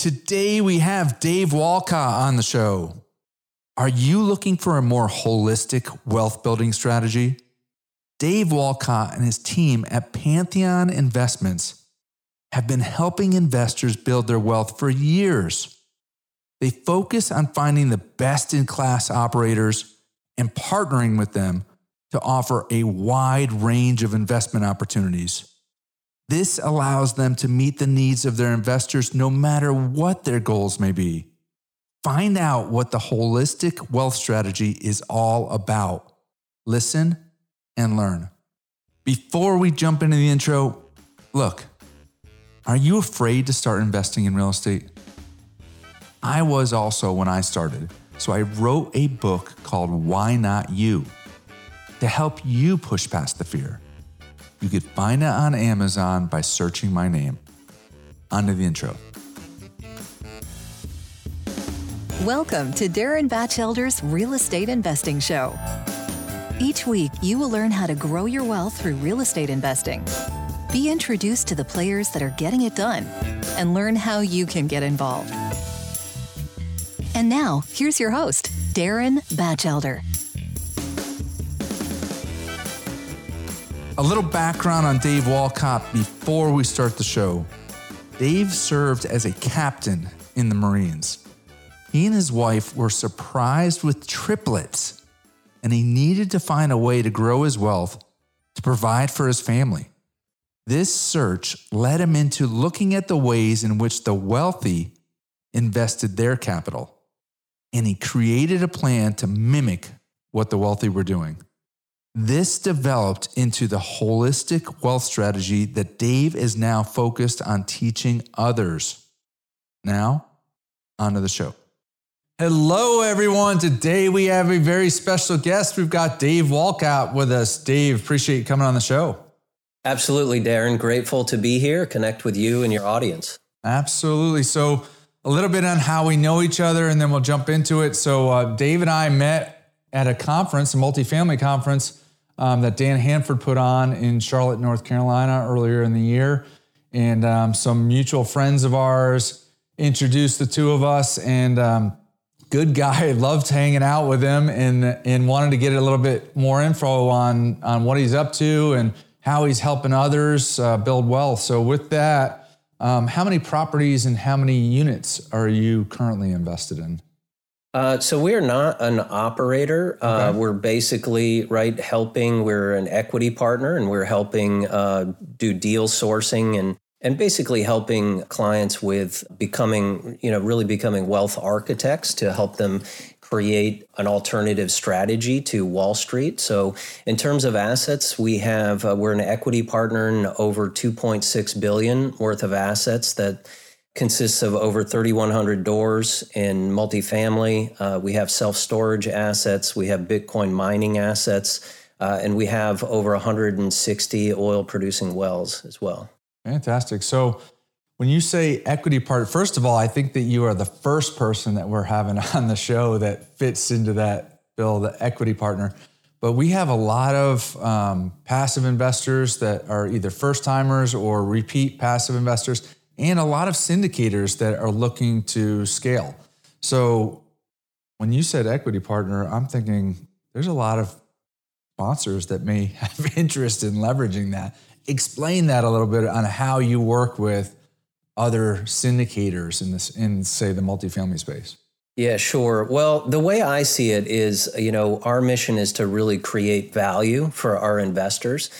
Today we have Dave Wolcott on the show. Are you looking for a more holistic wealth building strategy? Dave Wolcott and his team at Pantheon Investments have been helping investors build their wealth for years. They focus on finding the best in class operators and partnering with them to offer a wide range of investment opportunities. This allows them to meet the needs of their investors no matter what their goals may be. Find out what the holistic wealth strategy is all about. Listen and learn. Before we jump into the intro, look, are you afraid to start investing in real estate? I was also when I started, so I wrote a book called Why Not You to help you push past the fear. You could find it on Amazon by searching my name. On to the intro. Welcome to Darren Batchelder's Real Estate Investing Show. Each week, you will learn how to grow your wealth through real estate investing. Be introduced to the players that are getting it done and learn how you can get involved. And now, here's your host, Darren Batchelder. A little background on Dave Wolcott before we start the show. Dave served as a captain in the Marines. He and his wife were surprised with triplets, and he needed to find a way to grow his wealth to provide for his family. This search led him into looking at the ways in which the wealthy invested their capital, and he created a plan to mimic what the wealthy were doing. This developed into the holistic wealth strategy that Dave is now focused on teaching others. Now, onto the show. Hello, everyone. Today we have a very special guest. We've got Dave Wolcott with us. Dave, appreciate you coming on the show. Absolutely, Darren. Grateful to be here, connect with you and your audience. Absolutely. So, a little bit on how we know each other, and then we'll jump into it. So, uh, Dave and I met at a conference, a multifamily conference um, that Dan Handford put on in Charlotte, North Carolina earlier in the year. And um, some mutual friends of ours introduced the two of us. And um, good guy, loved hanging out with him and, and wanted to get a little bit more info on, on what he's up to and how he's helping others uh, build wealth. So, with that, um, how many properties and how many units are you currently invested in? Uh, so we're not an operator. Uh, okay. We're basically right helping. We're an equity partner, and we're helping uh, do deal sourcing and and basically helping clients with becoming, you know, really becoming wealth architects to help them create an alternative strategy to Wall Street. So, in terms of assets, we have uh, we're an equity partner in over 2.6 billion worth of assets that consists of over 3,100 doors in multifamily. Uh, we have self storage assets, we have Bitcoin mining assets, uh, and we have over 160 oil producing wells as well. Fantastic. So, when you say equity part, first of all, I think that you are the first person that we're having on the show that fits into that bill, the equity partner. But we have a lot of um, passive investors that are either first timers or repeat passive investors and a lot of syndicators that are looking to scale. So when you said equity partner, I'm thinking there's a lot of sponsors that may have interest in leveraging that. Explain that a little bit on how you work with other syndicators in this in say the multifamily space. Yeah, sure. Well, the way I see it is, you know, our mission is to really create value for our investors.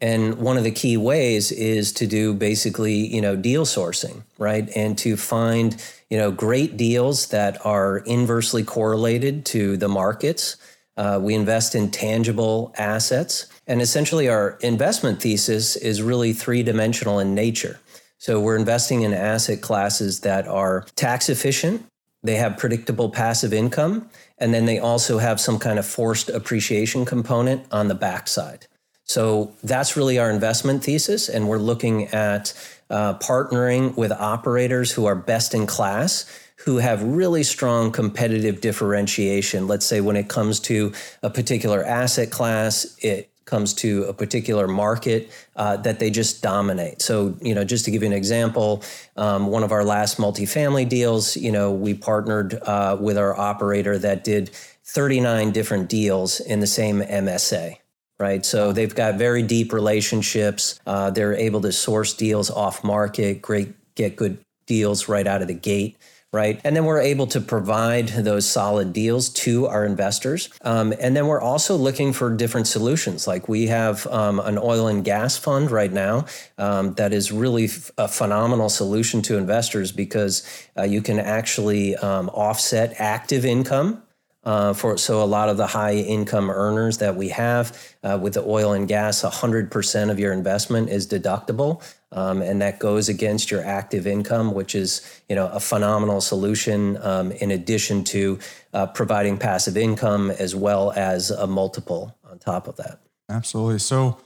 And one of the key ways is to do basically, you know, deal sourcing, right? And to find, you know, great deals that are inversely correlated to the markets. Uh, we invest in tangible assets. And essentially, our investment thesis is really three dimensional in nature. So we're investing in asset classes that are tax efficient, they have predictable passive income, and then they also have some kind of forced appreciation component on the backside. So that's really our investment thesis. And we're looking at uh, partnering with operators who are best in class, who have really strong competitive differentiation. Let's say when it comes to a particular asset class, it comes to a particular market uh, that they just dominate. So, you know, just to give you an example, um, one of our last multifamily deals, you know, we partnered uh, with our operator that did 39 different deals in the same MSA. Right. So they've got very deep relationships. Uh, they're able to source deals off market, great, get good deals right out of the gate right? And then we're able to provide those solid deals to our investors. Um, and then we're also looking for different solutions. Like we have um, an oil and gas fund right now um, that is really f- a phenomenal solution to investors because uh, you can actually um, offset active income uh, for so a lot of the high income earners that we have uh, with the oil and gas, 100% of your investment is deductible, um, and that goes against your active income, which is you know a phenomenal solution. Um, in addition to uh, providing passive income as well as a multiple on top of that. Absolutely. So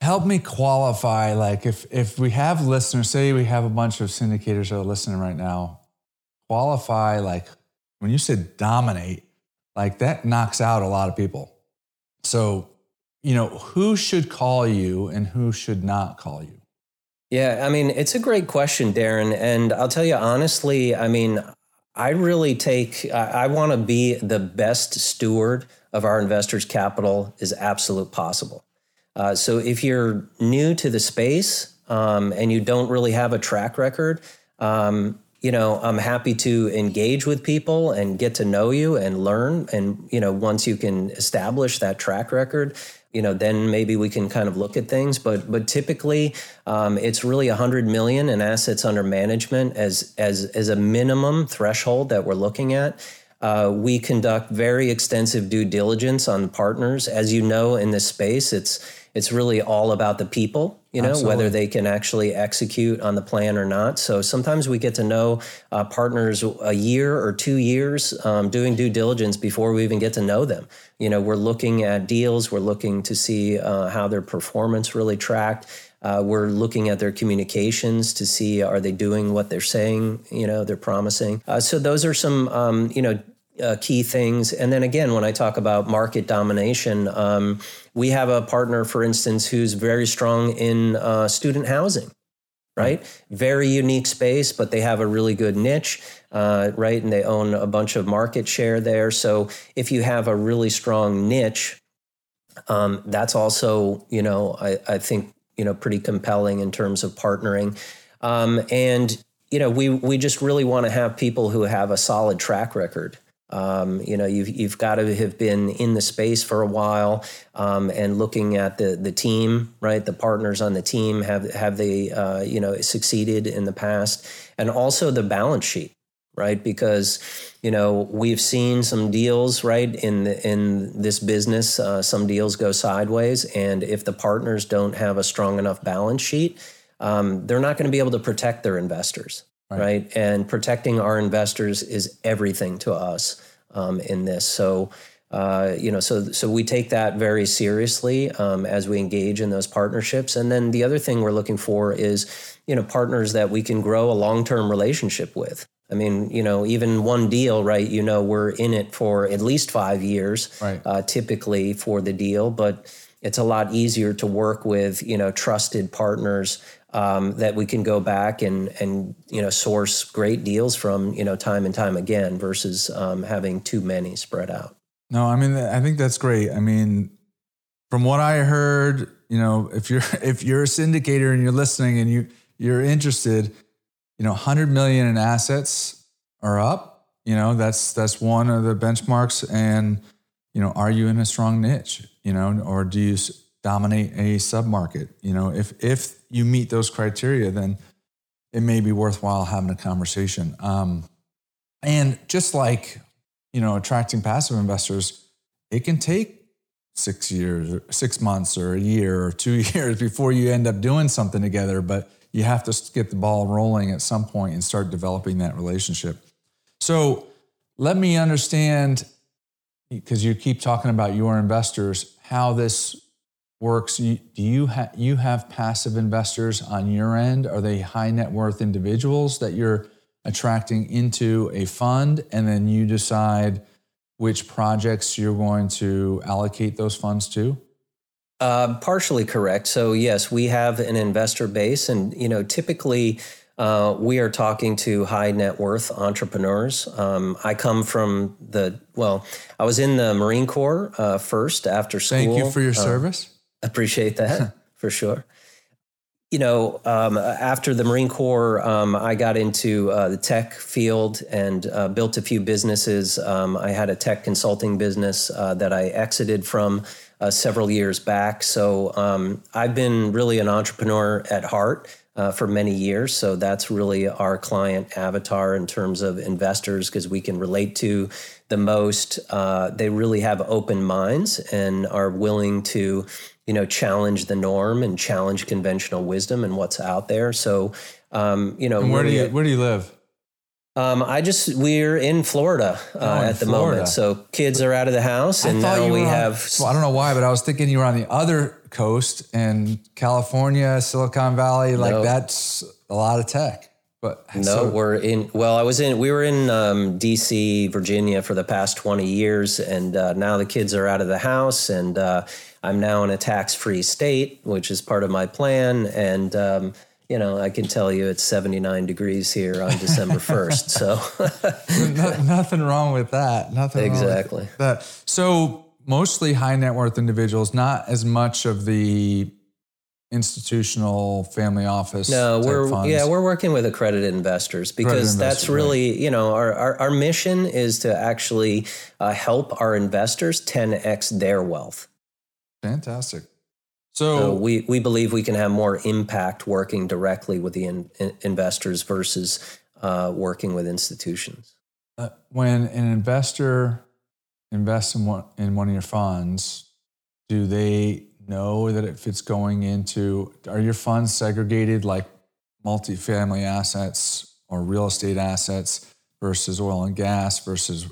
help me qualify like if if we have listeners say we have a bunch of syndicators that are listening right now qualify like when you said dominate like that knocks out a lot of people. So, you know, who should call you and who should not call you? Yeah, I mean, it's a great question, Darren. And I'll tell you honestly, I mean, I really take, I, I want to be the best steward of our investors' capital as absolute possible. Uh, so if you're new to the space um, and you don't really have a track record, um, you know, I'm happy to engage with people and get to know you and learn. And, you know, once you can establish that track record, you know, then maybe we can kind of look at things. But but typically, um, it's really 100 million in assets under management as as as a minimum threshold that we're looking at. Uh, we conduct very extensive due diligence on partners. As you know, in this space, it's it's really all about the people, you know, Absolutely. whether they can actually execute on the plan or not. So sometimes we get to know uh, partners a year or two years um, doing due diligence before we even get to know them. You know, we're looking at deals, we're looking to see uh, how their performance really tracked. Uh, we're looking at their communications to see are they doing what they're saying, you know, they're promising. Uh, so those are some, um, you know, uh, key things. And then again, when I talk about market domination, um, we have a partner, for instance, who's very strong in uh, student housing, right? Very unique space, but they have a really good niche, uh, right? And they own a bunch of market share there. So if you have a really strong niche, um, that's also, you know, I, I, think, you know, pretty compelling in terms of partnering. Um, and you know, we we just really want to have people who have a solid track record. Um, you know, you've you've got to have been in the space for a while um, and looking at the the team, right? The partners on the team have have they uh, you know succeeded in the past, and also the balance sheet, right? Because you know we've seen some deals, right, in the, in this business, uh, some deals go sideways, and if the partners don't have a strong enough balance sheet, um, they're not going to be able to protect their investors, right. right? And protecting our investors is everything to us um, in this. So, uh, you know, so so we take that very seriously um, as we engage in those partnerships. And then the other thing we're looking for is, you know, partners that we can grow a long term relationship with. I mean, you know, even one deal, right? You know, we're in it for at least five years, right. uh, typically for the deal, but it's a lot easier to work with, you know, trusted partners um, that we can go back and and you know source great deals from you know time and time again versus um, having too many spread out. No, I mean I think that's great. I mean, from what I heard, you know, if you're if you're a syndicator and you're listening and you you're interested, you know, 100 million in assets are up. You know, that's that's one of the benchmarks. And you know, are you in a strong niche? You know, or do you dominate a submarket. You know, if if you meet those criteria, then it may be worthwhile having a conversation. Um, and just like you know, attracting passive investors, it can take six years, six months, or a year, or two years before you end up doing something together. But you have to get the ball rolling at some point and start developing that relationship. So let me understand, because you keep talking about your investors, how this works. Do you have you have passive investors on your end? Are they high net worth individuals that you're attracting into a fund, and then you decide which projects you're going to allocate those funds to? Uh, partially correct. So yes, we have an investor base, and you know, typically uh, we are talking to high net worth entrepreneurs. Um, I come from the well, I was in the Marine Corps uh, first after school. Thank you for your Uh, service. Appreciate that for sure. You know, um, after the Marine Corps, um, I got into uh, the tech field and uh, built a few businesses. Um, I had a tech consulting business uh, that I exited from uh, several years back. So um, I've been really an entrepreneur at heart. Uh, for many years. So that's really our client avatar in terms of investors because we can relate to the most. Uh, they really have open minds and are willing to, you know, challenge the norm and challenge conventional wisdom and what's out there. So, um, you know, And where do you where do you live? um, I just we're in Florida uh, Oh, in at the Florida. moment. So kids are out of the house, and now we on- have. well, I don't know why, but I was thinking you were on the other coast in California, Silicon Valley. Like No. that's a lot of tech. But No, so- we're in. Well, I was in. We were in um, D.C., Virginia, for the past twenty years, and uh, now the kids are out of the house, and uh, I'm now in a tax-free state, which is part of my plan. And um, you know, I can tell you it's 79 degrees here on December 1st. So no- nothing wrong with that. Nothing wrong with Exactly. that. So mostly high net worth individuals, not as much of the institutional family office. No, we're funds. yeah, we're working with accredited investors because that's investors, right. really you know our, our our mission is to actually uh, help our investors 10x their wealth. Fantastic. So So, we we believe we can have more impact working directly with the in, in- investors versus uh, working with institutions. uh, when an investor invests in one in one of your funds, do they know that if it's going into are your funds segregated like multifamily assets or real estate assets versus oil and gas versus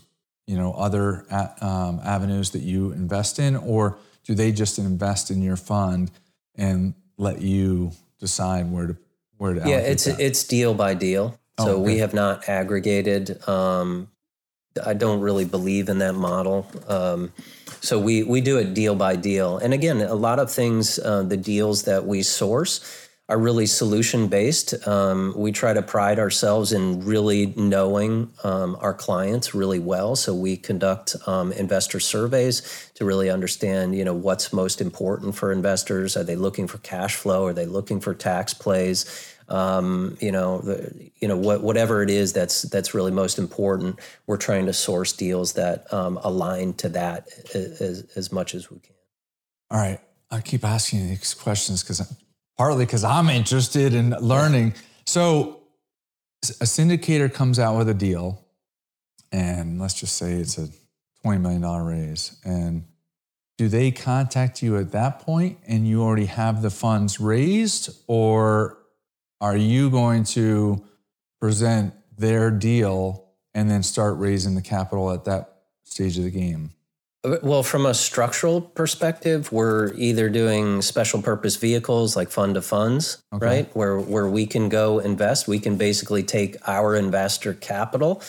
you know other a- um, avenues that you invest in, or do they just invest in your fund and let you decide where to where to Yeah, allocate it's that? it's deal by deal. Oh, So we have not aggregated. Um, I don't really believe in that model. Um, so we we do it deal by deal. And again, a lot of things, uh, the deals that we source are really solution based. Um, we try to pride ourselves in really knowing um, our clients really well. So we conduct um, investor surveys to really understand, you know, what's most important for investors. Are they looking for cash flow? Are they looking for tax plays? Um, you know, the, you know what, whatever it is that's that's really most important. We're trying to source deals that um, align to that as, as much as we can. All right. I keep asking you these questions because partly because I'm interested in learning. So a syndicator comes out with a deal, and let's just say it's a $20 million raise. And do they contact you at that point and you already have the funds raised? Or are you going to present their deal and then start raising the capital at that stage of the game? Well, from a structural perspective, we're either doing special purpose vehicles like fund to funds, Okay. right? Where where we can go invest. We can basically take our investor capital,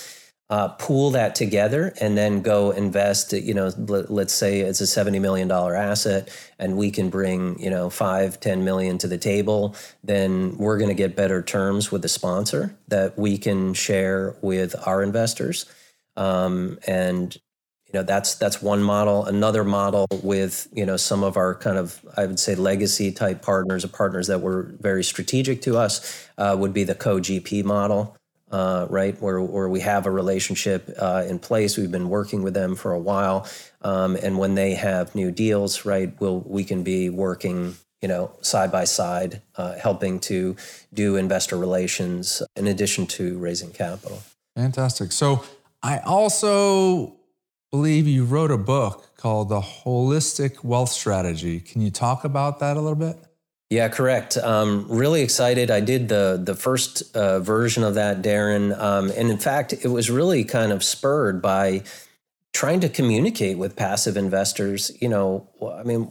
uh, pool that together, and then go invest. You know, let, let's say it's a seventy million dollar asset, and we can bring you know five, ten million to the table. Then we're going to get better terms with the sponsor that we can share with our investors. Um, and know that's that's one model. Another model with you know some of our kind of i would say legacy type partners or partners that were very strategic to us uh, would be the co-gp model uh, right? Where, where we have a relationship uh, in place. We've been working with them for a while. Um, and when they have new deals right we'll, we can be working you know side by side uh, helping to do investor relations in addition to raising capital. Fantastic. So I also believe you wrote a book called The Holistic Wealth Strategy. Can you talk about that a little bit? Yeah, correct. Um, really excited. I did the the first uh, version of that, Darren, um, and in fact, it was really kind of spurred by trying to communicate with passive investors you know i mean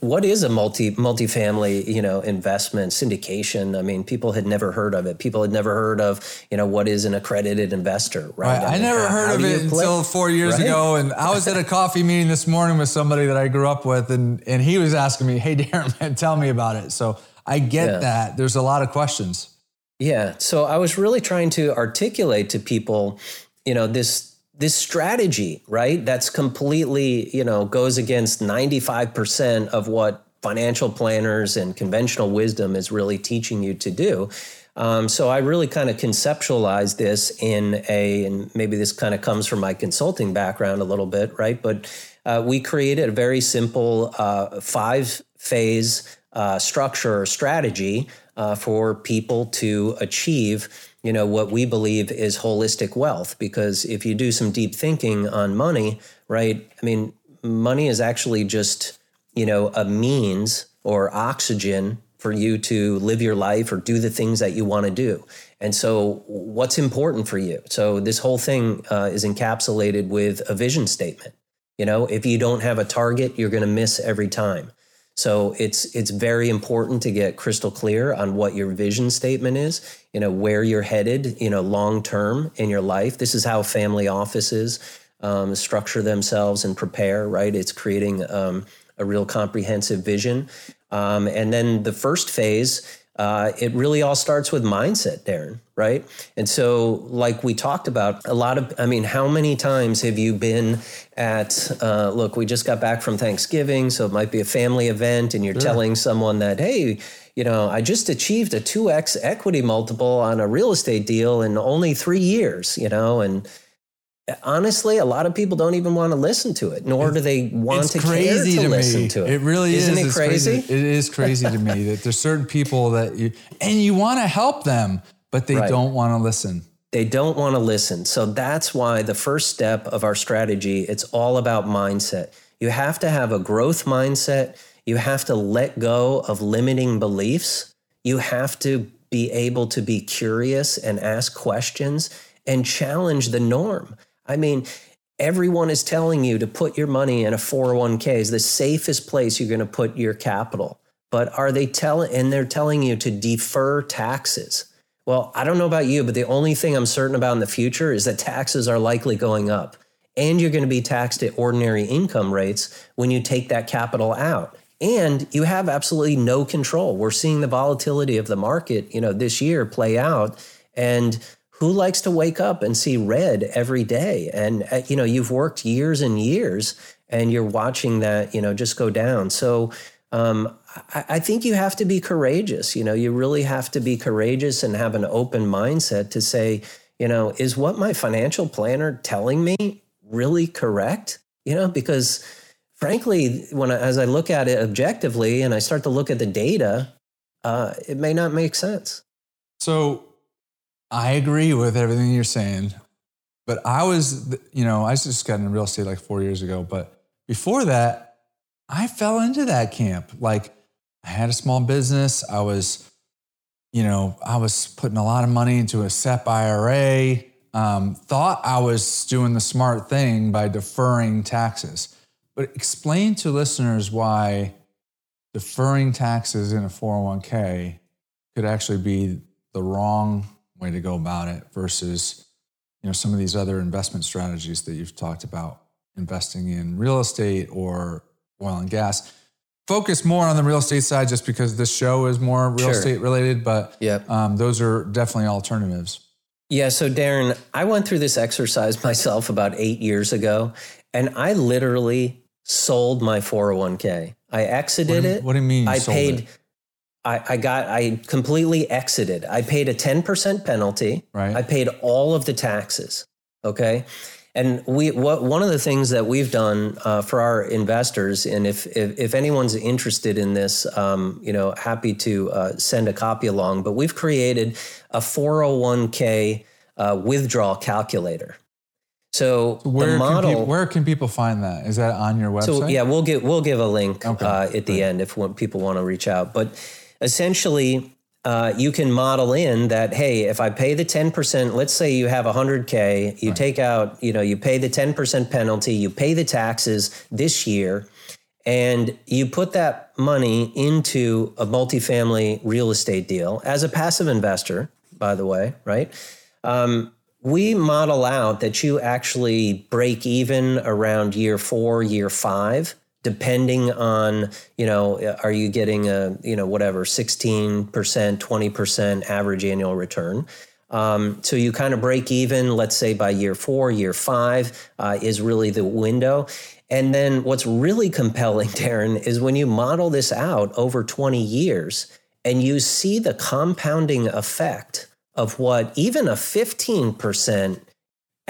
what is a multi multifamily you know investment syndication? I mean people had never heard of it. People had never heard of you know what is an accredited investor right, right. I, mean, I, never how, heard how of it until four years right? ago and i was at a coffee meeting this morning with somebody that i grew up with and and he was asking me hey darren man tell me about it. So i get yeah. that. There's a lot of questions. Yeah. So i was really trying to articulate to people you know this this strategy, right? That's completely, you know, goes against 95% of what financial planners and conventional wisdom is really teaching you to do. Um, so I really kind of conceptualized this in a, and maybe this kind of comes from my consulting background a little bit, right? But uh, we created a very simple uh, five phase uh, structure or strategy uh, for people to achieve you know what we believe is holistic wealth. Because if you do some deep thinking on money right i mean money is actually just you know a means or oxygen for you to live your life or do the things that you want to do. And so what's important for you? So this whole thing uh, is encapsulated with a vision statement. You know if you don't have a target you're going to miss every time so it's it's very important to get crystal clear on what your vision statement is, you know, where you're headed, you know, long term in your life. This is how family offices um, structure themselves and prepare, right? It's creating um, a real comprehensive vision. Um, and then the first phase uh, it really all starts with mindset, Darren, right? And so, like we talked about, a lot of, I mean, how many times have you been at, uh, look, we just got back from Thanksgiving, so it might be a family event, and you're sure. telling someone that, hey, you know, I just achieved a 2x equity multiple on a real estate deal in only three years, you know, and honestly, a lot of people don't even want to listen to it, nor do they want to crazy care to, to listen to it. It really Isn't is. it crazy? crazy? It is crazy to me that there's certain people that you and you want to help them, but they right. don't want to listen. They don't want to listen. So that's why the first step of our strategy, it's all about mindset. You have to have a growth mindset. You have to let go of limiting beliefs. You have to be able to be curious and ask questions and challenge the norm. I mean, everyone is telling you to put your money in a 401k is the safest place you're going to put your capital. But are they telling, and they're telling you to defer taxes. Well, I don't know about you, but the only thing I'm certain about in the future is that taxes are likely going up. And you're going to be taxed at ordinary income rates when you take that capital out. And you have absolutely no control. We're seeing the volatility of the market, you know, this year play out. And who likes to wake up and see red every day? And uh, you know, you've worked years and years, and you're watching that, you know, just go down. So. Um, I, I think you have to be courageous. You know, you really have to be courageous and have an open mindset to say, you know, is what my financial planner telling me really correct? You know, because frankly, when I, as I look at it objectively and I start to look at the data, uh, it may not make sense. So I agree with everything you're saying, but I was, you know, I just got into real estate like four years ago. But before that, I fell into that camp. Like I had a small business. I was, you know, I was putting a lot of money into a SEP IRA. Um, thought I was doing the smart thing by deferring taxes. But explain to listeners why deferring taxes in a 401k could actually be the wrong way to go about it versus you know some of these other investment strategies that you've talked about investing in real estate or oil and gas focus more on the real estate side just because this show is more real sure. estate related but yep. Um, those are definitely alternatives yeah so darren i went through this exercise myself about eight years ago and i literally sold my 401k i exited what do, it what do you mean you i paid it? I, I got I completely exited. I paid a 10% penalty. Right. I paid all of the taxes. Okay. And we what one of the things that we've done uh, for our investors, and if, if, if anyone's interested in this, um, you know, happy to uh, send a copy along. But we've created a 401k uh, withdrawal calculator. So, so where the model, can people, where can people find that? Is that on your website? So yeah, we'll give we'll give a link okay. Uh, at the end if people want to reach out. But essentially, uh, you can model in that hey if i pay the 10% let's say you have 100k you right. take out you know you pay the 10% penalty you pay the taxes this year and you put that money into a multifamily real estate deal as a passive investor by the way right um, we model out that you actually break even around year four year five depending on you know are you getting a you know whatever 16% 20% average annual return. Um, so you kind of break even let's say by year four year five uh, is really the window. And then what's really compelling darren is when you model this out over 20 years and you see the compounding effect of what even a 15%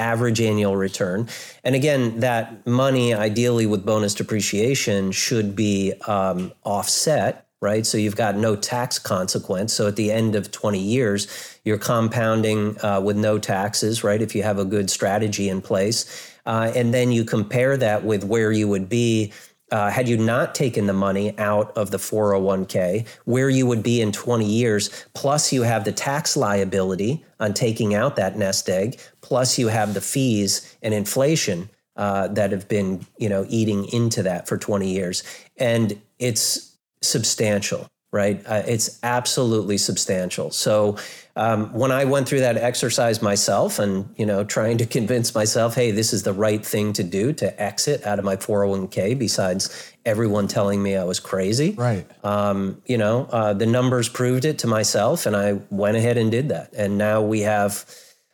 average annual return. And again, that money, ideally with bonus depreciation, should be um, offset, right? So you've got no tax consequence. So at the end of 20 years, you're compounding uh, with no taxes, right? If you have a good strategy in place. Uh, and then you compare that with where you would be uh, had you not taken the money out of the 401k, where you would be in 20 years, plus you have the tax liability on taking out that nest egg, plus you have the fees and inflation uh, that have been, you know, eating into that for 20 years, and it's substantial right? Uh, it's absolutely substantial. So um, when I went through that exercise myself, and you know, trying to convince myself, hey, this is the right thing to do to exit out of my 401k, besides everyone telling me I was crazy, right? Um, you know, uh, the numbers proved it to myself, and I went ahead and did that. And now we have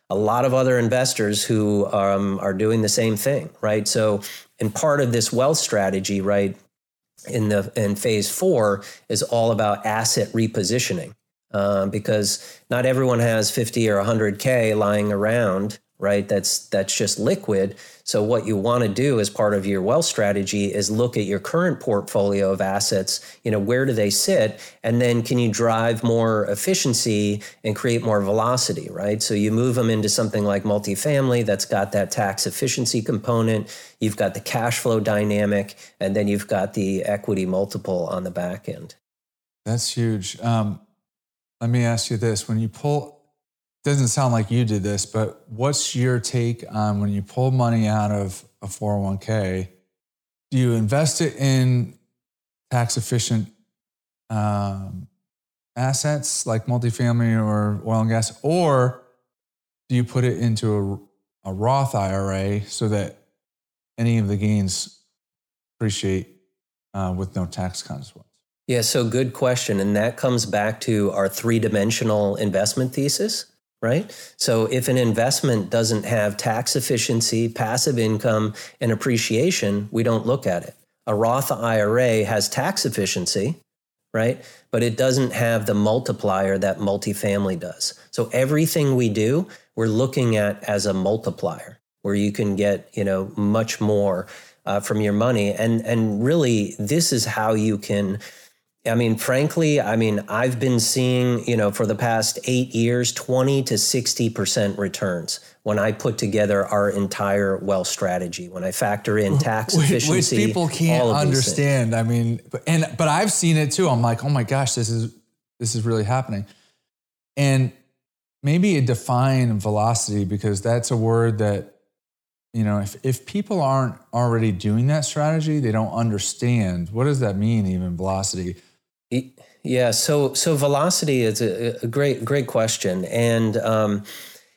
a lot of other investors who um, are doing the same thing, right? So, and part of this wealth strategy, right? In the in phase four is all about asset repositioning. Um, because not everyone has 50 or 100k lying around right? That's that's just liquid so what you want to do as part of your wealth strategy is look at your current portfolio of assets you know where do they sit? And then can you drive more efficiency and create more velocity right? So you move them into something like multifamily that's got that tax efficiency component. You've got the cash flow dynamic and then you've got the equity multiple on the back end. That's huge. Um, let me ask you this. When you pull doesn't sound like you did this, but what's your take on when you pull money out of a 401k? Do you invest it in tax efficient um, assets like multifamily or oil and gas, or do you put it into a, a Roth IRA so that any of the gains appreciate uh, with no tax consequence? Yeah, so good question. And that comes back to our three dimensional investment thesis right? So if an investment doesn't have tax efficiency, passive income, and appreciation, we don't look at it. A Roth IRA has tax efficiency, right? But it doesn't have the multiplier that multifamily does. So everything we do, we're looking at as a multiplier where you can get, you know, much more uh, from your money. And and really, this is how you can I mean, frankly, I mean, I've been seeing, you know, for the past eight years, 20 to 60% returns when I put together our entire wealth strategy, when I factor in tax efficiency. Which people can't understand. I mean, and, but I've seen it too. I'm like, oh my gosh, this is, this is really happening. And maybe define velocity because that's a word that, you know, if, if people aren't already doing that strategy, they don't understand what does that mean, even velocity yeah, so so velocity is a, a great great question, and um,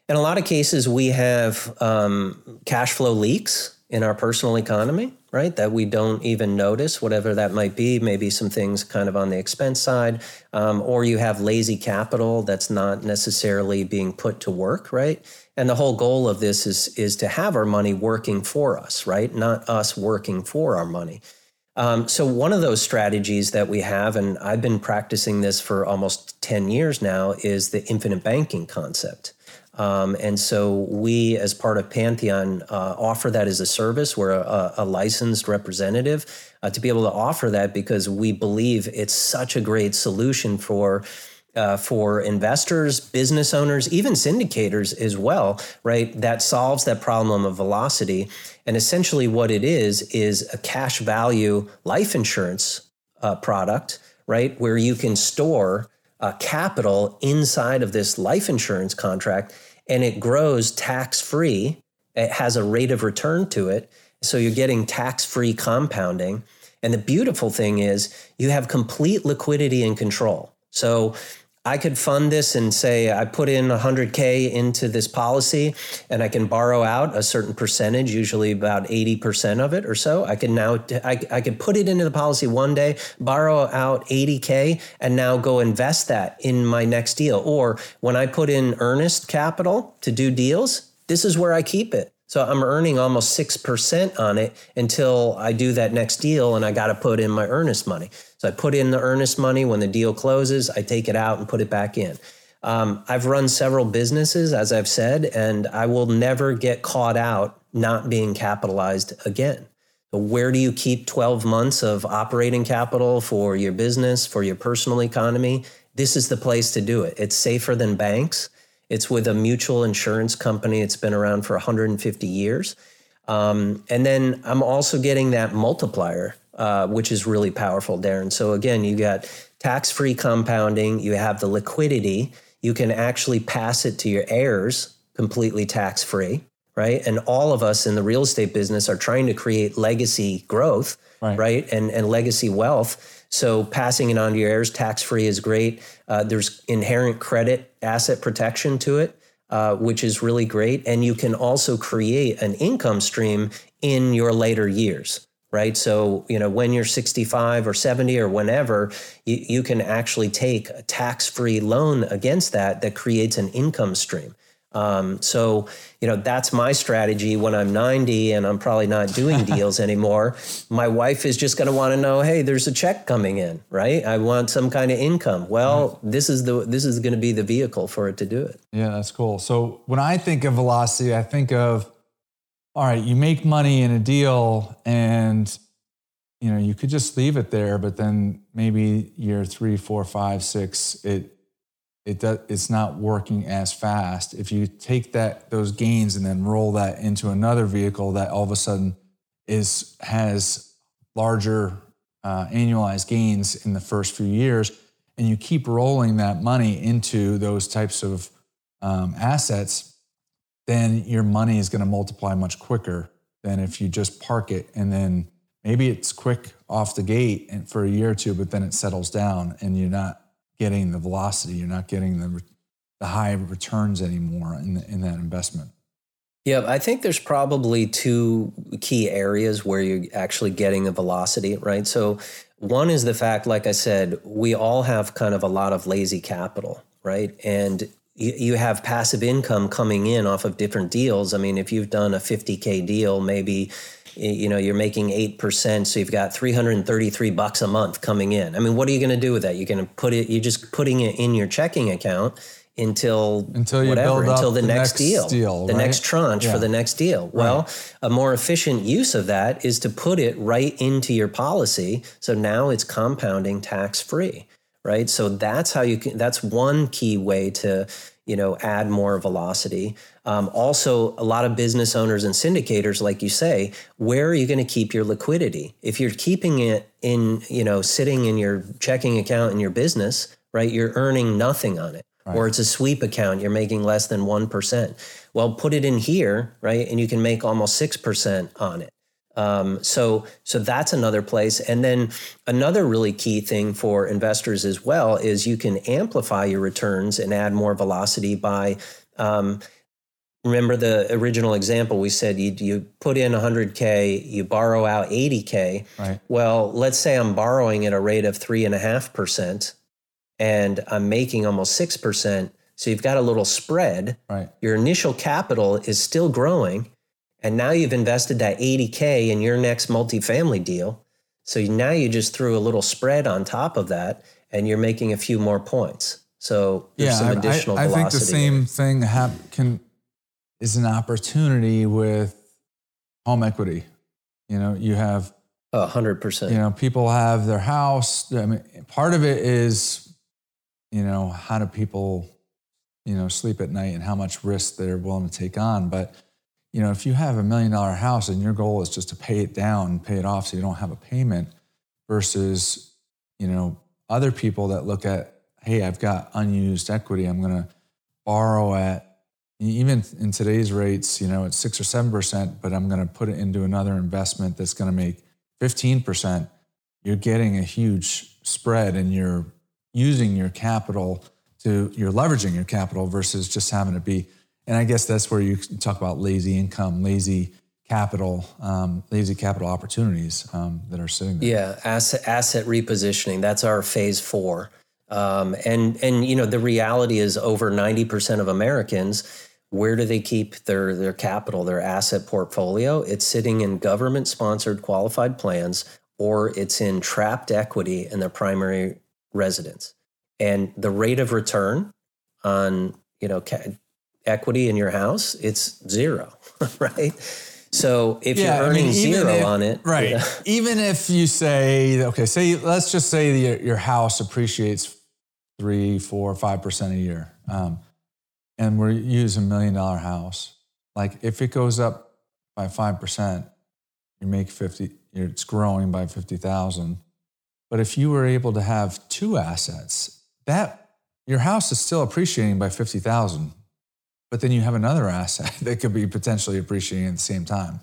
in a lot of cases we have um, cash flow leaks in our personal economy, right? That we don't even notice, whatever that might be. Maybe some things kind of on the expense side, um, or you have lazy capital that's not necessarily being put to work, right? And the whole goal of this is is to have our money working for us, right? Not us working for our money. Um, so, one of those strategies that we have, and I've been practicing this for almost 10 years now, is the infinite banking concept. Um, and so, we, as part of Pantheon, uh, offer that as a service. We're a, a licensed representative uh, to be able to offer that because we believe it's such a great solution for uh, for investors, business owners, even syndicators as well, right? That solves that problem of velocity. And essentially, what it is, is a cash value life insurance uh, product, right? Where you can store uh, capital inside of this life insurance contract and it grows tax free. It has a rate of return to it. So you're getting tax free compounding. And the beautiful thing is you have complete liquidity and control. So I could fund this and say I put in 100K into this policy and I can borrow out a certain percentage, usually about 80% of it or so. I can now, I, I could put it into the policy one day, borrow out 80K, and now go invest that in my next deal. Or when I put in earnest capital to do deals, this is where I keep it. So I'm earning almost 6% on it until I do that next deal and I got to put in my earnest money. So I put in the earnest money. When the deal closes, I take it out and put it back in. Um, I've run several businesses, as I've said, and I will never get caught out not being capitalized again. So where do you keep 12 months of operating capital for your business, for your personal economy? This is the place to do it. It's safer than banks. It's with a mutual insurance company. It's been around for 150 years. Um, and then I'm also getting that multiplier, uh, which is really powerful, Darren. So again, you got tax free compounding, you have the liquidity, you can actually pass it to your heirs completely tax free, right? And all of us in the real estate business are trying to create legacy growth, right? right? And, and legacy wealth. So passing it on to your heirs tax free is great. Uh, there's inherent credit asset protection to it, uh, which is really great. And you can also create an income stream in your later years, right? So, you know, when you're 65 or 70 or whenever, you, you can actually take a tax free loan against that that creates an income stream. Um, so, you know, that's my strategy when I'm 90 and I'm probably not doing deals anymore. My wife is just going to want to know, hey, there's a check coming in, right? I want some kind of income. Well, right. this is the this is going to be the vehicle for it to do it. Yeah, that's cool. So when I think of velocity, I think of all right, you make money in a deal and you know you could just leave it there, but then maybe year three, four, five, six, it it does it's not working as fast. If you take that those gains and then roll that into another vehicle that all of a sudden is has larger uh, annualized gains in the first few years and you keep rolling that money into those types of um, assets then your money is going to multiply much quicker than if you just park it and then maybe it's quick off the gate and for a year or two but then it settles down and you're not getting the velocity. You're not getting the the high returns anymore in the, in that investment. Yeah, I think there's probably two key areas where you're actually getting the velocity, right? So one is the fact, like I said, we all have kind of a lot of lazy capital, right? And you, have passive income coming in off of different deals. I mean, if you've done a 50K deal, maybe you know you're making 8% so you've got 333 bucks a month coming in i mean what are you going to do with that you're going to put it you're just putting it in your checking account until until you whatever until the, the next, next, deal, deal the right? next tranche yeah. for the next deal right. well a more efficient use of that is to put it right into your policy so now it's compounding tax free right? So that's how you can that's one key way to you know add more velocity. Um, also a lot of business owners and syndicators like you say where are you going to keep your liquidity? If you're keeping it in you know sitting in your checking account in your business right you're earning nothing on it. Right. or it's a sweep account you're making less than 1% well put it in here right and you can make almost 6% on it um, so, so that's another place. And then another really key thing for investors as well is you can amplify your returns and add more velocity by. Um, remember the original example we said you, you put in 100k you borrow out 80k right. well let's say i'm borrowing at a rate of 3.5% and i'm making almost 6% so you've got a little spread right. your initial capital is still growing and now you've invested that 80K in your next multifamily deal. So now you just threw a little spread on top of that and you're making a few more points. So there's yeah, some additional I, I, I think the same thing hap- can is an opportunity with home equity. You know, you have a hundred percent. You know, people have their house. I mean, part of it is, you know, how do people, you know, sleep at night and how much risk they're willing to take on. But you know, if you have a million dollar house and your goal is just to pay it down, pay it off so you don't have a payment versus, you know, other people that look at hey, I've got unused equity. I'm going to borrow at even in today's rates, you know, it's six or seven percent, but I'm going to put it into another investment that's going to make 15 percent. You're getting a huge spread and you're using your capital to, you're leveraging your capital versus just having to be. And I guess that's where you talk about lazy income, lazy capital, um, lazy capital opportunities um, that are sitting there. Yeah, asset asset repositioning. That's our phase four. Um, and and you know the reality is over ninety percent of Americans, where do they keep their their capital, their asset portfolio? It's sitting in government sponsored qualified plans, or it's in trapped equity in their primary residence. And the rate of return on you know ca- equity in your house, it's zero, right? So if yeah, you're earning I mean, zero if, on it, right? Yeah. Even if you say, okay, say let's just say the, your house appreciates three, four, five percent a year, um, and we're using a million dollar house. Like if it goes up by five percent, you make fifty. It's growing by fifty thousand. But if you were able to have two assets, that your house is still appreciating by fifty thousand but then you have another asset that could be potentially appreciating at the same time.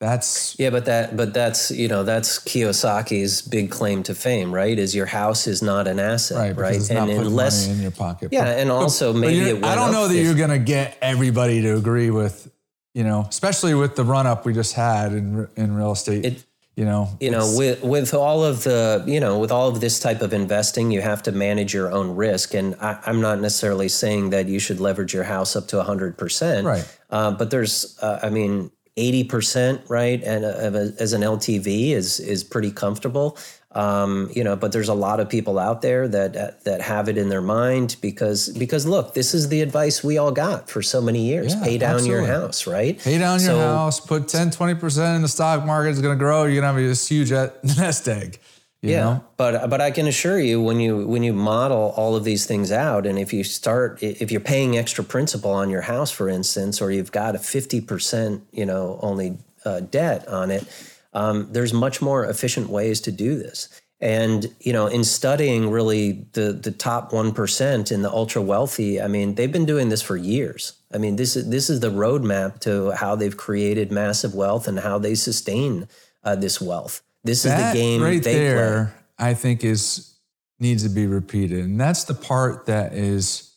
That's yeah, but that but that's you know that's Kiyosaki's big claim to fame, right? Is your house is not an asset, right? right? and unless in your pocket, yeah, and also but, maybe but I don't know that if, you're going to get everybody to agree with, you know, especially with the run up we just had in in real estate. It, you know you know with with all of the you know with all of this type of investing you have to manage your own risk. And I, am not necessarily saying that you should leverage your house up to 100% right. Uh, but there's uh, i mean 80% right and uh, as an ltv is is pretty comfortable um, you know, but there's a lot of people out there that that have it in their mind because because look, this is the advice we all got for so many years. Yeah, Pay down absolutely. your house, right? Pay down so, your house, put 10, 20% in the stock market, it's gonna grow, you're gonna have this huge nest egg. yeah, know? but but I can assure you when you when you model all of these things out, and if you start if you're paying extra principal on your house, for instance, or you've got a fifty percent, you know, only uh, debt on it, um, there's much more efficient ways to do this. And you know, in studying really the the top one percent in the ultra wealthy, I mean, they've been doing this for years. I mean, this is this is the roadmap to how they've created massive wealth and how they sustain uh, this wealth. This that is the game right they there. Play. I think is needs to be repeated, and that's the part that is,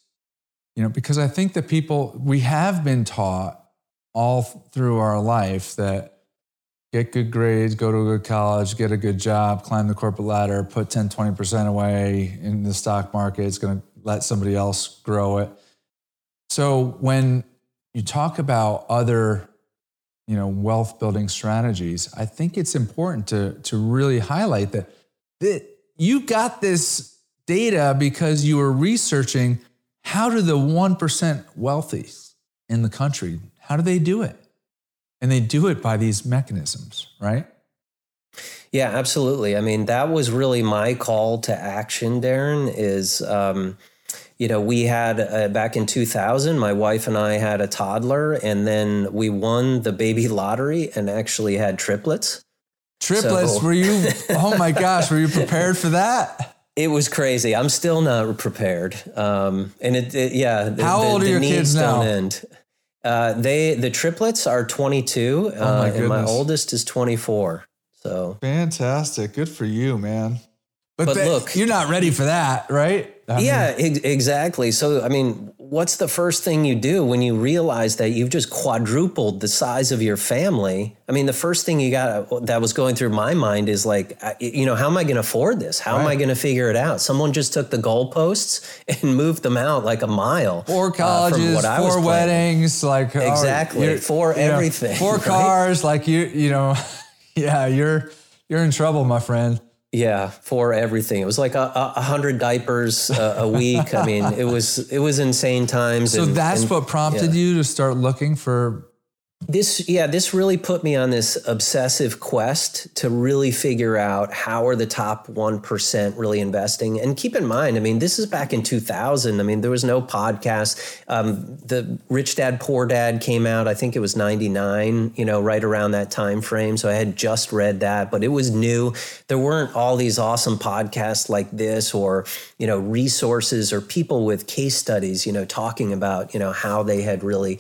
you know, because I think that people we have been taught all through our life that get good grades, go to a good college, get a good job, climb the corporate ladder, put 10, 20% away in the stock market. It's going to let somebody else grow it. So when you talk about other, you know, wealth building strategies, I think it's important to, to really highlight that, that you got this data because you were researching how do the 1% wealthy in the country, how do they do it? And they do it by these mechanisms, right? Yeah, absolutely. I mean, that was really my call to action, Darren, is, um, you know, we had uh, back in 2000, my wife and I had a toddler, and then we won the baby lottery and actually had triplets. Triplets? So, were you, oh my gosh, were you prepared for that? It was crazy. I'm still not prepared. Um, and it, it yeah. The, How old the, are your kids now? End. Uh, they the triplets are 22, oh uh, and my oldest is 24. So fantastic, good for you, man. But, but look, you're not ready for that, right? I yeah, mean, exactly. So, I mean, what's the first thing you do when you realize that you've just quadrupled the size of your family? I mean, the first thing you got that was going through my mind is like, you know, how am I going to afford this? How right. am I going to figure it out? Someone just took the goalposts and moved them out like a mile. Four colleges, uh, four weddings, like exactly, four everything, know, four right? cars. Like you, you know, yeah, you're you're in trouble, my friend. Yeah, for everything. It was like a, a hundred diapers a, a week. I mean, it was it was insane times. So and, that's and, what prompted yeah. you to start looking for this yeah this really put me on this obsessive quest to really figure out how are the top 1% really investing. And keep in mind i mean this is back in 2000 i mean there was no podcast. Um, the rich dad poor dad came out i think it was 99 you know right around that time frame so i had just read that but it was new. There weren't all these awesome podcasts like this or you know resources or people with case studies you know talking about you know how they had really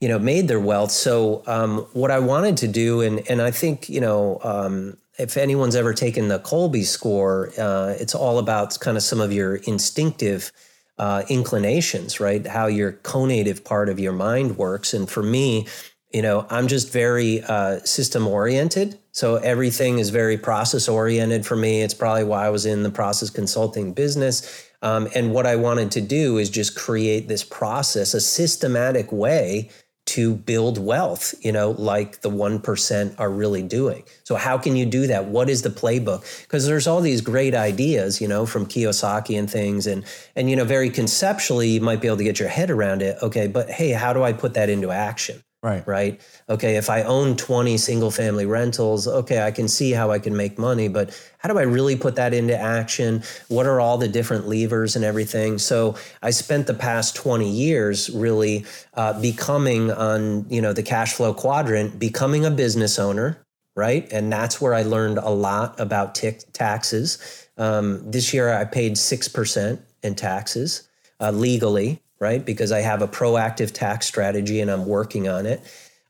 you know, made their wealth. So um, what I wanted to do, and and I think you know, um, if anyone's ever taken the Kolbe score, uh, it's all about kind of some of your instinctive uh, inclinations, right? How your conative part of your mind works. And for me, you know, I'm just very uh, system oriented. So everything is very process oriented for me. It's probably why I was in the process consulting business. Um, and what I wanted to do is just create this process, a systematic way to build wealth, you know, like the 1% are really doing. So, how can you do that? What is the playbook? Because there's all these great ideas, you know, from Kiyosaki and things. And, and, you know, very conceptually, you might be able to get your head around it. Okay, but hey, how do I put that into action? Right. Right. Okay. If I own 20 single family rentals, okay, I can see how I can make money, but how do I really put that into action? What are all the different levers and everything? So I spent the past 20 years really uh, becoming on, you know, the cash flow quadrant, becoming a business owner. Right. And that's where I learned a lot about t- taxes. Um, this year I paid 6% in taxes uh, legally right? Because I have a proactive tax strategy and I'm working on it.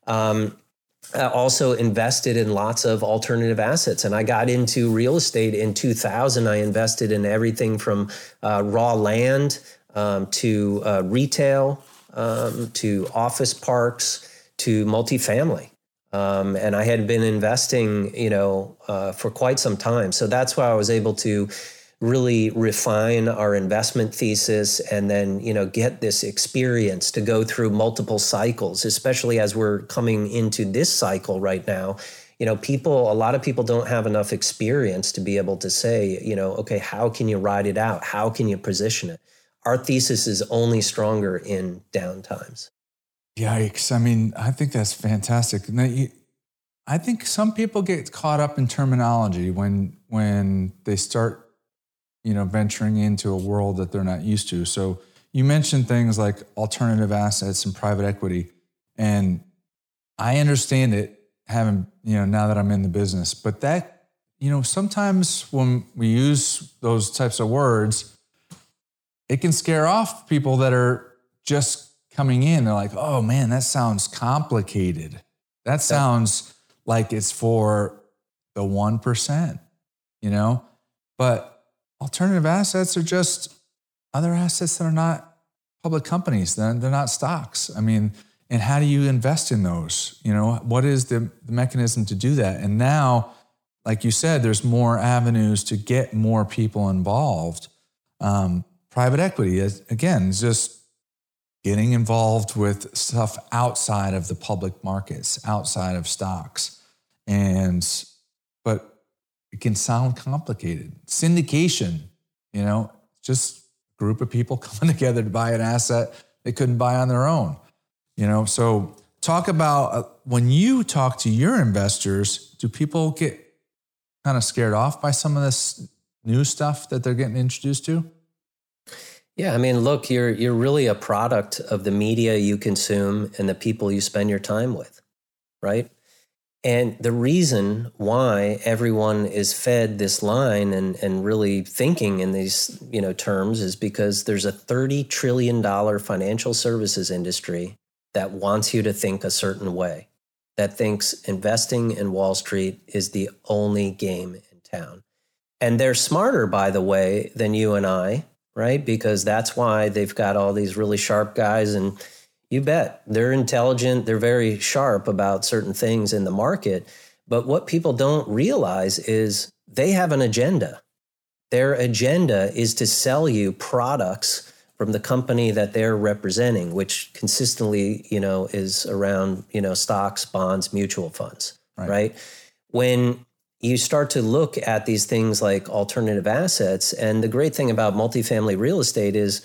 Um, I also invested in lots of alternative assets. And I got into real estate in 2000. I invested in everything from uh, raw land um, to uh, retail um, to office parks to multifamily. Um, and I had been investing, you know, uh, for quite some time. So that's why I was able to really refine our investment thesis and then you know get this experience to go through multiple cycles especially as we're coming into this cycle right now. You know people a lot of people don't have enough experience to be able to say you know okay how can you ride it out? How can you position it? Our thesis is only stronger in down times. Yikes. I mean i think that's fantastic. I think some people get caught up in terminology when when they start you know, venturing into a world that they're not used to. So you mentioned things like alternative assets and private equity. And I understand it having, you know, now that I'm in the business, but that, you know, sometimes when we use those types of words, it can scare off people that are just coming in. They're like, oh man, that sounds complicated. That sounds like it's for the 1%, you know? But Alternative assets are just other assets that are not public companies. They're, they're not stocks. I mean, and how do you invest in those? You know, what is the, the mechanism to do that? And now, like you said, there's more avenues to get more people involved. Um, private equity, is, again, just getting involved with stuff outside of the public markets, outside of stocks. And, it can sound complicated. Syndication, you know, just a group of people coming together to buy an asset they couldn't buy on their own. You know, so talk about uh, when you talk to your investors, do people get kind of scared off by some of this new stuff that they're getting introduced to? Yeah, I mean, look, you're you're really a product of the media you consume and the people you spend your time with, right? And the reason why everyone is fed this line and, and really thinking in these you know terms is because there's a $30 trillion financial services industry that wants you to think a certain way, that thinks investing in Wall Street is the only game in town. And they're smarter, by the way, than you and I, right? Because that's why they've got all these really sharp guys and you bet. They're intelligent, they're very sharp about certain things in the market. But what people don't realize is they have an agenda. Their agenda is to sell you products from the company that they're representing, which consistently, you know, is around, you know, stocks, bonds, mutual funds, right? right? When you start to look at these things like alternative assets, and the great thing about multifamily real estate is,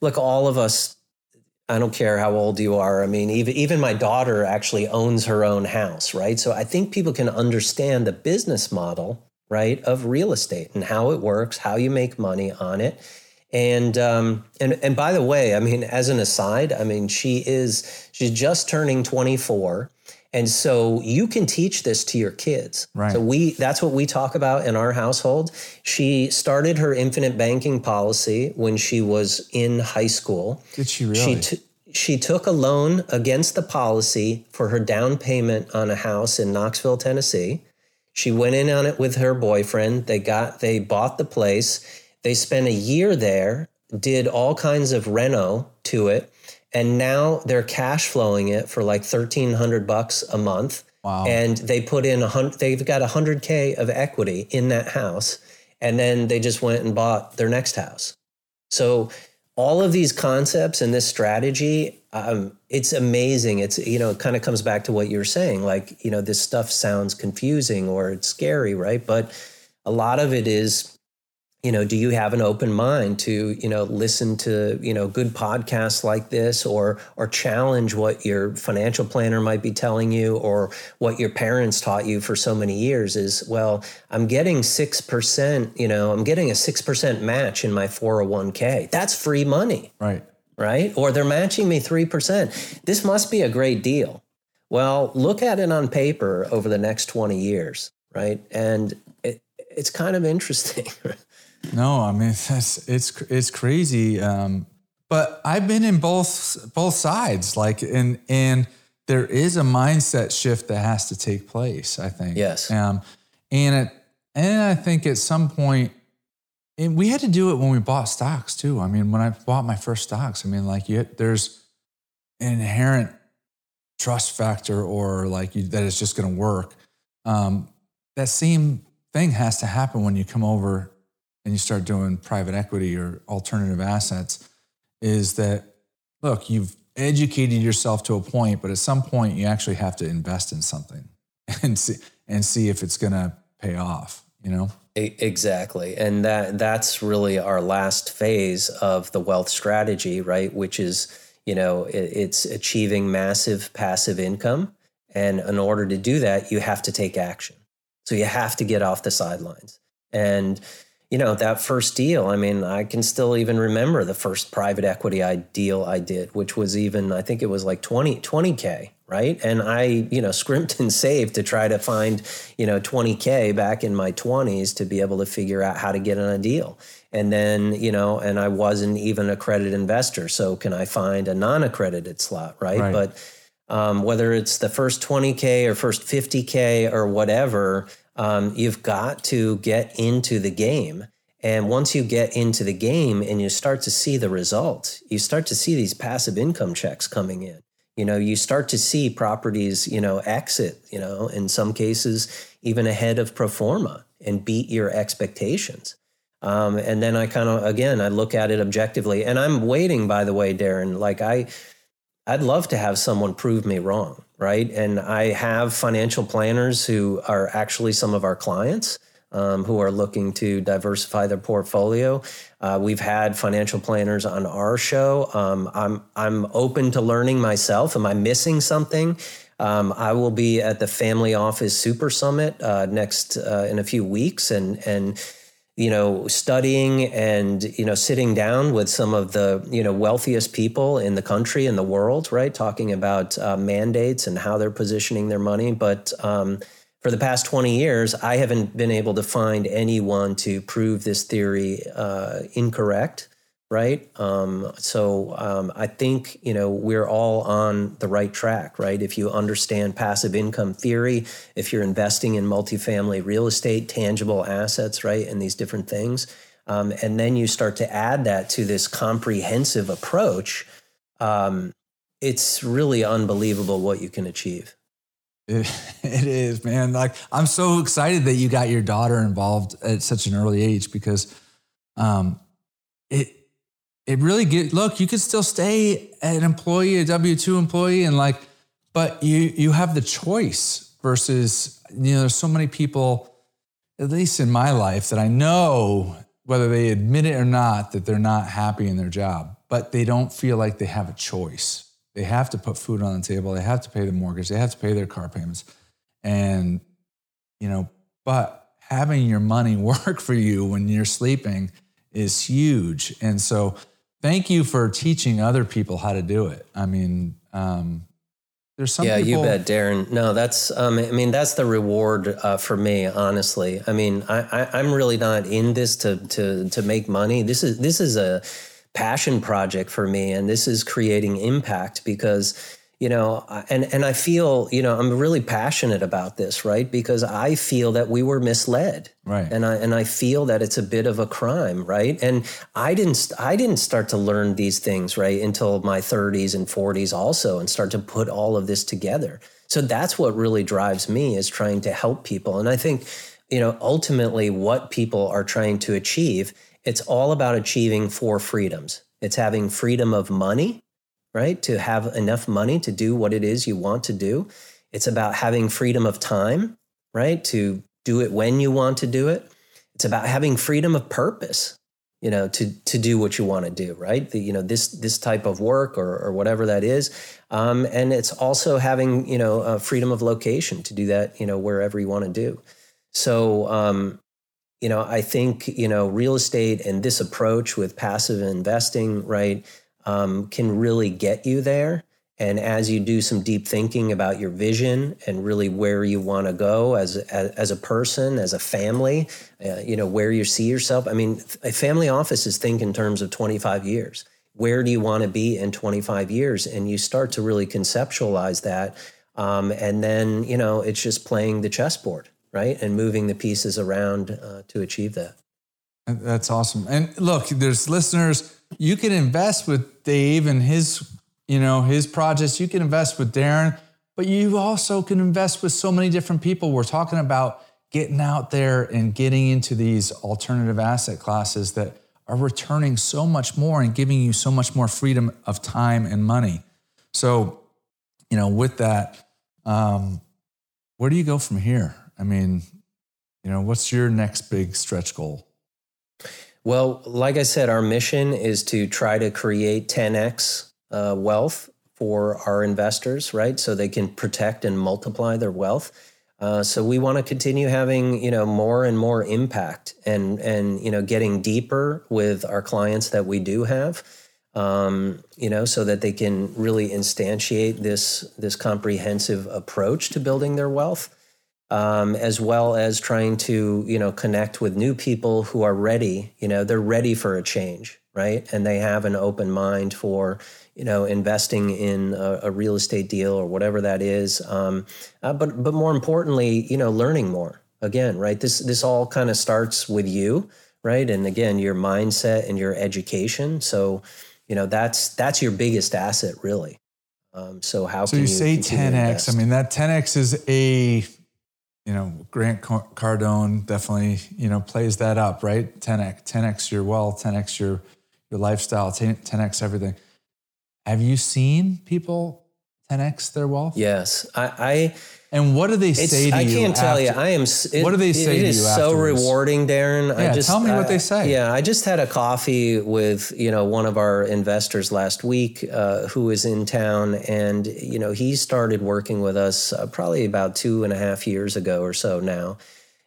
look, all of us I don't care how old you are. I mean, even even my daughter actually owns her own house, right? So I think people can understand the business model, right, of real estate and how it works, how you make money on it. And um, and and by the way, I mean, as an aside, I mean, she is she's just turning 24. And so you can teach this to your kids. Right. So we that's what we talk about in our household. She started her infinite banking policy when she was in high school. Did she really? She t- she took a loan against the policy for her down payment on a house in Knoxville, Tennessee. She went in on it with her boyfriend. They got they bought the place. They spent a year there, did all kinds of reno to it and now they're cash flowing it for like 1300 bucks a month. Wow. and they put in a hundred they've got 100k of equity in that house. And then they just went and bought their next house. So all of these concepts and this strategy um, it's amazing. It's you know it kind of comes back to what you're saying like you know this stuff sounds confusing or it's scary right? But a lot of it is you know do you have an open mind to you know listen to you know good podcasts like this or or challenge what your financial planner might be telling you or what your parents taught you for so many years is well i'm getting 6% you know i'm getting a 6% match in my 401k that's free money. Right. right? Or they're matching me 3% this must be a great deal. Well look at it on paper over the next 20 years right? And it, it's kind of interesting No, I mean that's it's it's crazy. Um, but I've been in both both sides, like and and there is a mindset shift that has to take place. I think. Yes. Um, and it and I think at some point, and we had to do it when we bought stocks too. I mean, when I bought my first stocks, I mean, like you, there's an inherent trust factor, or like you, that it's just going to work. Um, that same thing has to happen when you come over and you start doing private equity or alternative assets is that look you've educated yourself to a point but at some point you actually have to invest in something and see and see if it's going to pay off you know Exactly. And that that's really our last phase of the wealth strategy, right? Which is, you know, it, it's achieving massive passive income. And in order to do that, you have to take action. So you have to get off the sidelines. And, you know, that first deal, I mean, I can still even remember the first private equity I deal I did, which was even, I think it was like 20, 20K, right? And I, you know, scrimped and saved to try to find, you know, 20K back in my 20s to be able to figure out how to get on a deal. And then, you know, and I wasn't even accredited investor. So can I find a non accredited slot, right? Right. But um, whether it's the first 20K or first 50K or whatever, um, you've got to get into the game. And once you get into the game and you start to see the results, you start to see these passive income checks coming in. You know, you start to see properties, you know, exit, you know, in some cases, even ahead of pro forma and beat your expectations. Um, and then I kind of, again, I look at it objectively. And I'm waiting, by the way, Darren, like I, I'd love to have someone prove me wrong, right? And I have financial planners who are actually some of our clients um, who are looking to diversify their portfolio. Uh, we've had financial planners on our show. Um, I'm I'm open to learning myself. Am I missing something? Um, I will be at the Family Office Super Summit uh, next uh, in a few weeks, and and you know, studying and, you know, sitting down with some of the, you know, wealthiest people in the country and the world, right? Talking about uh, mandates and how they're positioning their money. But um, for the past 20 years, I haven't been able to find anyone to prove this theory uh, incorrect, right? Um, so um, I think, you know, we're all on the right track, right? If you understand passive income theory, if you're investing in multifamily real estate, tangible assets, right, and these different things, um, and then you start to add that to this comprehensive approach, um, it's really unbelievable what you can achieve. It, is, man. Like I'm so excited that you got your daughter involved at such an early age because um, it really get look. You could still stay an employee, a W two employee, and like, but you you have the choice versus you know. There's so many people, at least in my life, that I know whether they admit it or not that they're not happy in their job, but they don't feel like they have a choice. They have to put food on the table. They have to pay the mortgage. They have to pay their car payments. And, you know, but having your money work for you when you're sleeping is huge. And so, thank you for teaching other people how to do it. I mean, um, there's some yeah, people, you bet, Darren. No, that's um, I mean that's the reward uh, for me, honestly. I mean, I, I I'm really not in this to to to make money. This is this is a passion project for me, and this is creating impact because you know and and i feel you know i'm really passionate about this right? Because i feel that we were misled. Right. And i and i feel that it's a bit of a crime right? And i didn't i didn't start to learn these things right until my 30s and 40s also and start to put all of this together. So that's what really drives me is trying to help people. And i think you know ultimately what people are trying to achieve it's all about achieving four freedoms. It's having freedom of money right? To have enough money to do what it is you want to do. It's about having freedom of time, right? To do it when you want to do it. It's about having freedom of purpose, you know, to to do what you want to do, right? The, you know, this this type of work or or whatever that is, um, and it's also having you know freedom of location to do that, you know, wherever you want to do. So, um, you know, I think you know real estate and this approach with passive investing, right? Um, can really get you there. And as you do some deep thinking about your vision and really where you want to go as, as, as a person, as a family, uh, you know where you see yourself. I mean, a family offices think in terms of 25 years. Where do you want to be in 25 years? And you start to really conceptualize that, um, and then you know it's just playing the chessboard, right, and moving the pieces around uh, to achieve that. That's awesome. And look, there's listeners you can invest with Dave and his, you know, his projects. You can invest with Darren, but you also can invest with so many different people. We're talking about getting out there and getting into these alternative asset classes that are returning so much more and giving you so much more freedom of time and money. So, you know, with that, um, where do you go from here? I mean, you know, what's your next big stretch goal? Well, like I said, our mission is to try to create 10x uh, wealth for our investors, right? So they can protect and multiply their wealth. Uh, so we want to continue having you know more and more impact and and you know getting deeper with our clients that we do have, um, you know, so that they can really instantiate this this comprehensive approach to building their wealth um, as well as trying to you know connect with new people who are ready you know they're ready for a change right? And they have an open mind for you know investing in a, a real estate deal or whatever that is. Um, uh, but but more importantly you know learning more. Again right this this all kind of starts with you right? And again your mindset and your education. So you know that's that's your biggest asset really. Um, so how so can you, you say 10x i mean that 10x is a you know, Grant Cardone definitely, you know, plays that up, right? 10x, 10x your wealth, 10x your your lifestyle, 10x everything. Have you seen people 10x their wealth? Yes, I. I and what do they say to I you? I can't after, tell you. I am. It, what do they say it to you? It is so rewarding, Darren. Yeah, I just, tell me what uh, they say. Yeah, I just had a coffee with you know one of our investors last week uh, who is in town, and you know he started working with us uh, probably about two and a half years ago or so now.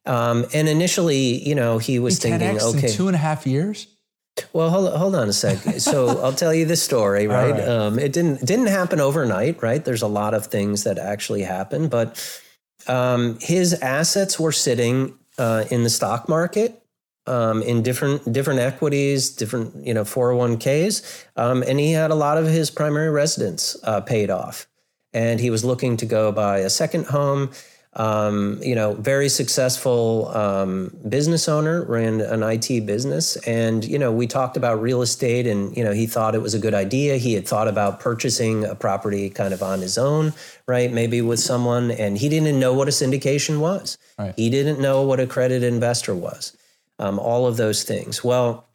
Um, and initially, you know, he was thinking, okay, two and a half years. Well, hold, hold on a sec. So I'll tell you the story, right? right. Um, it didn't didn't happen overnight, right? There's a lot of things that actually happen, but um, his assets were sitting uh, in the stock market, um, in different different equities, different you know 401ks, um, and he had a lot of his primary residence uh, paid off, and he was looking to go buy a second home um, you know, very successful um, business owner, ran an IT business. And, you know, we talked about real estate and, you know, he thought it was a good idea. He had thought about purchasing a property kind of on his own, right? Maybe with someone. And he didn't know what a syndication was. Right. He didn't know what a credit investor was, um, all of those things. Well,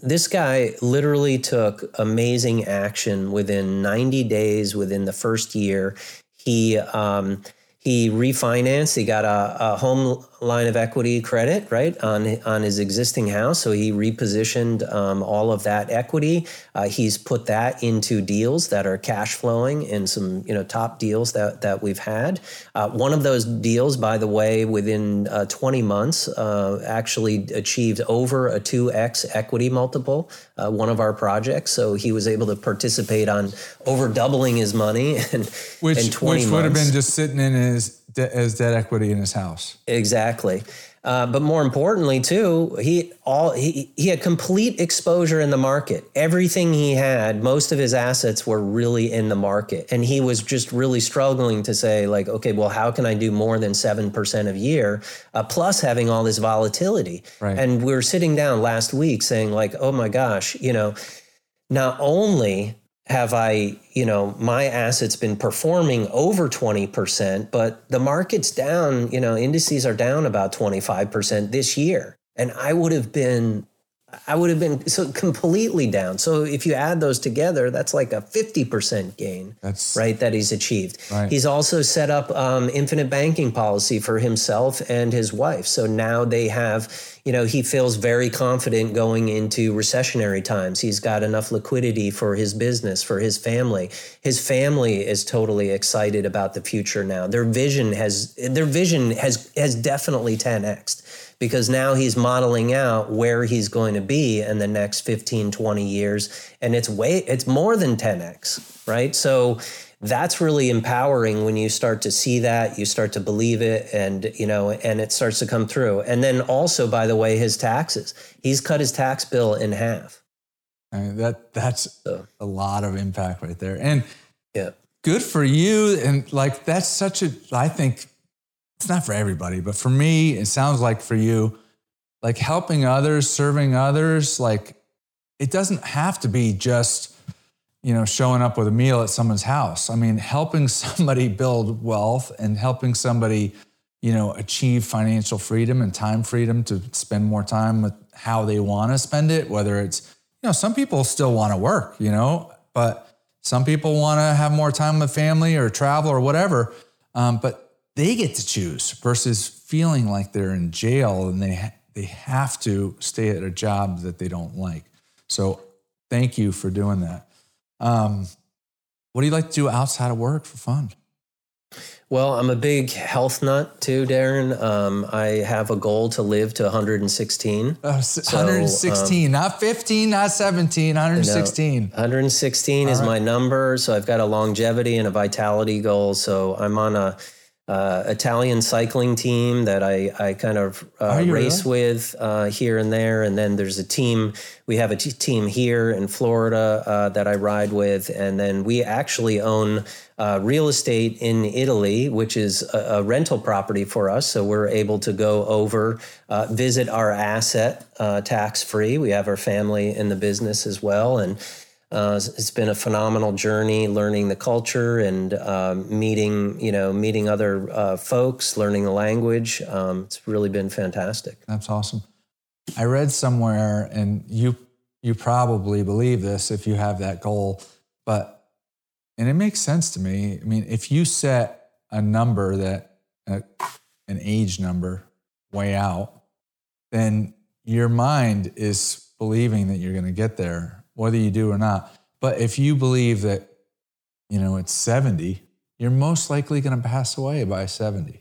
this guy literally took amazing action within 90 days, within the first year. He, um, he refinanced. He got a, a, home line of equity credit, right, on on his existing house. So he repositioned um, all of that equity. Uh, he's put that into deals that are cash flowing and some you know top deals that that we've had. Uh, one of those deals, by the way, within uh, 20 months, uh, actually achieved over a 2x equity multiple. Uh, one of our projects, so he was able to participate on over doubling his money and which, in 20 which months. would have been just sitting in his de- as debt equity in his house. Exactly. Uh, but more importantly, too, he all he, he had complete exposure in the market. Everything he had, most of his assets were really in the market, and he was just really struggling to say, like, okay, well, how can I do more than seven percent a year, uh, plus having all this volatility? Right. And we were sitting down last week saying, like, oh my gosh, you know, not only have I, you know, my assets been performing over 20%, but the market's down, you know, indices are down about 25% this year. And I would have been I would have been so completely down. So if you add those together, that's like a 50% gain, That's right, that he's achieved. Right. He's also set up um, infinite banking policy for himself and his wife. So now they have, you know, he feels very confident going into recessionary times. He's got enough liquidity for his business, for his family. His family is totally excited about the future now. Their vision has their vision has has definitely 10x because now he's modeling out where he's going to be in the next 15 20 years and it's way it's more than 10x right so that's really empowering when you start to see that you start to believe it and you know and it starts to come through and then also by the way his taxes he's cut his tax bill in half I mean, that that's So. a lot of impact right there, and yeah good for you. And like that's such a I think it's not for everybody, but for me, it sounds like for you, like helping others, serving others, like it doesn't have to be just you know showing up with a meal at someone's house. I mean, helping somebody build wealth and helping somebody you know achieve financial freedom and time freedom to spend more time with how they want to spend it whether it's you know some people still want to work you know but some people want to have more time with family or travel or whatever um, but they get to choose versus feeling like they're in jail and they they have to stay at a job that they don't like so thank you for doing that um, what do you like to do outside of work for fun well i'm a big health nut too darren um, i have a goal to live to 116 Uh, s- 116, not 15, not 17, 116. 116 is my number. So I've got a longevity and a vitality goal. So I'm on a uh, Italian cycling team that I, I kind of uh, race with uh, here and there. And then there's a team, we have a t- team here in Florida uh, that I ride with. And then we actually own uh, real estate in Italy, which is a, a rental property for us. So we're able to go over, uh, visit our asset uh, tax free. We have our family in the business as well. And uh, it's been a phenomenal journey learning the culture and um, meeting, you know, meeting other uh, folks, learning the language. Um, it's really been fantastic. That's awesome. I read somewhere, and you you probably believe this if you have that goal, but and it makes sense to me. I mean, if you set a number that uh, an age number way out, then your mind is believing that you're going to get there, whether you do or not. But if you believe that, you know, it's 70, you're most likely going to pass away by 70.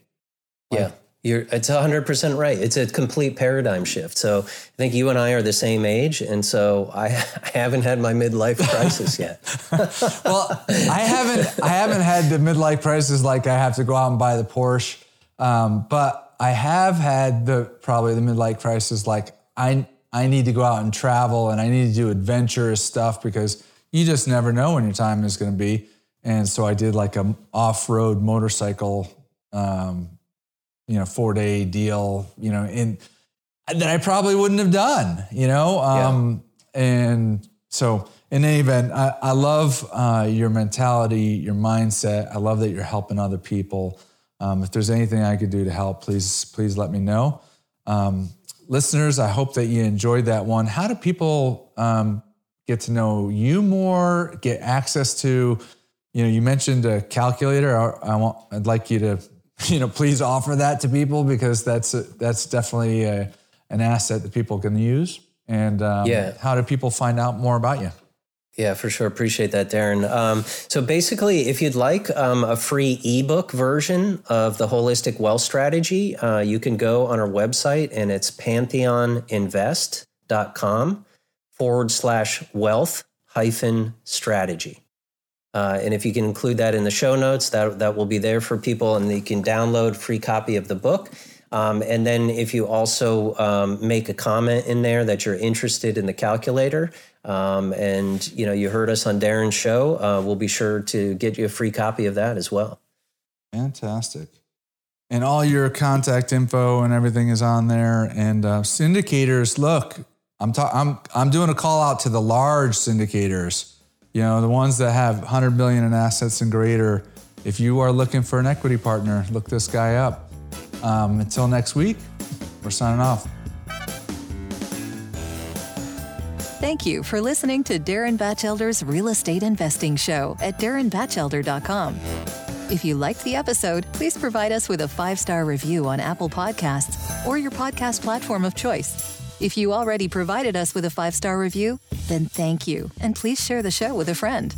Yeah. You're, it's 100% right. It's a complete paradigm shift. So I think you and I are the same age. And so I, I haven't had my midlife crisis yet. well, I haven't I haven't had the midlife crisis like I have to go out and buy the Porsche, um, but I have had the probably the midlife crisis like I I need to go out and travel and I need to do adventurous stuff because you just never know when your time is going to be. And so I did like a off road motorcycle, um, you know, four day deal, you know, in that I probably wouldn't have done, you know. Um, And so, in any event, I, I love uh, your mentality, your mindset. I love that you're helping other people. Um, if there's anything I could do to help, please, please let me know. Um, listeners, I hope that you enjoyed that one. How do people um, get to know you more, get access to? You know, you mentioned a calculator. I, I want, I'd like you to you know, please offer that to people because that's a, that's definitely a, an asset that people can use. And um, Yeah. how do people find out more about you? Yeah, for sure. Appreciate that, Darren. Um, so basically, if you'd like um, a free ebook version of the holistic wealth strategy, uh, you can go on our website and it's pantheoninvest.com forward slash wealth hyphen strategy. Uh, and if you can include that in the show notes, that, that will be there for people and you can download free copy of the book. Um, and then if you also um, make a comment in there that you're interested in the calculator, um, and you know you heard us on Darren's show, uh, we'll be sure to get you a free copy of that as well. Fantastic. And all your contact info and everything is on there. And uh, syndicators, look, I'm, ta- I'm I'm doing a call out to the large syndicators. You know, the ones that have 100 million in assets and greater. If you are looking for an equity partner, look this guy up. Um, until next week, we're signing off. Thank you for listening to Darren Batchelder's Real Estate Investing Show at darrenbatchelder.com. If you liked the episode, please provide us with a five star review on Apple Podcasts or your podcast platform of choice. If you already provided us with a five star review, then thank you, and please share the show with a friend.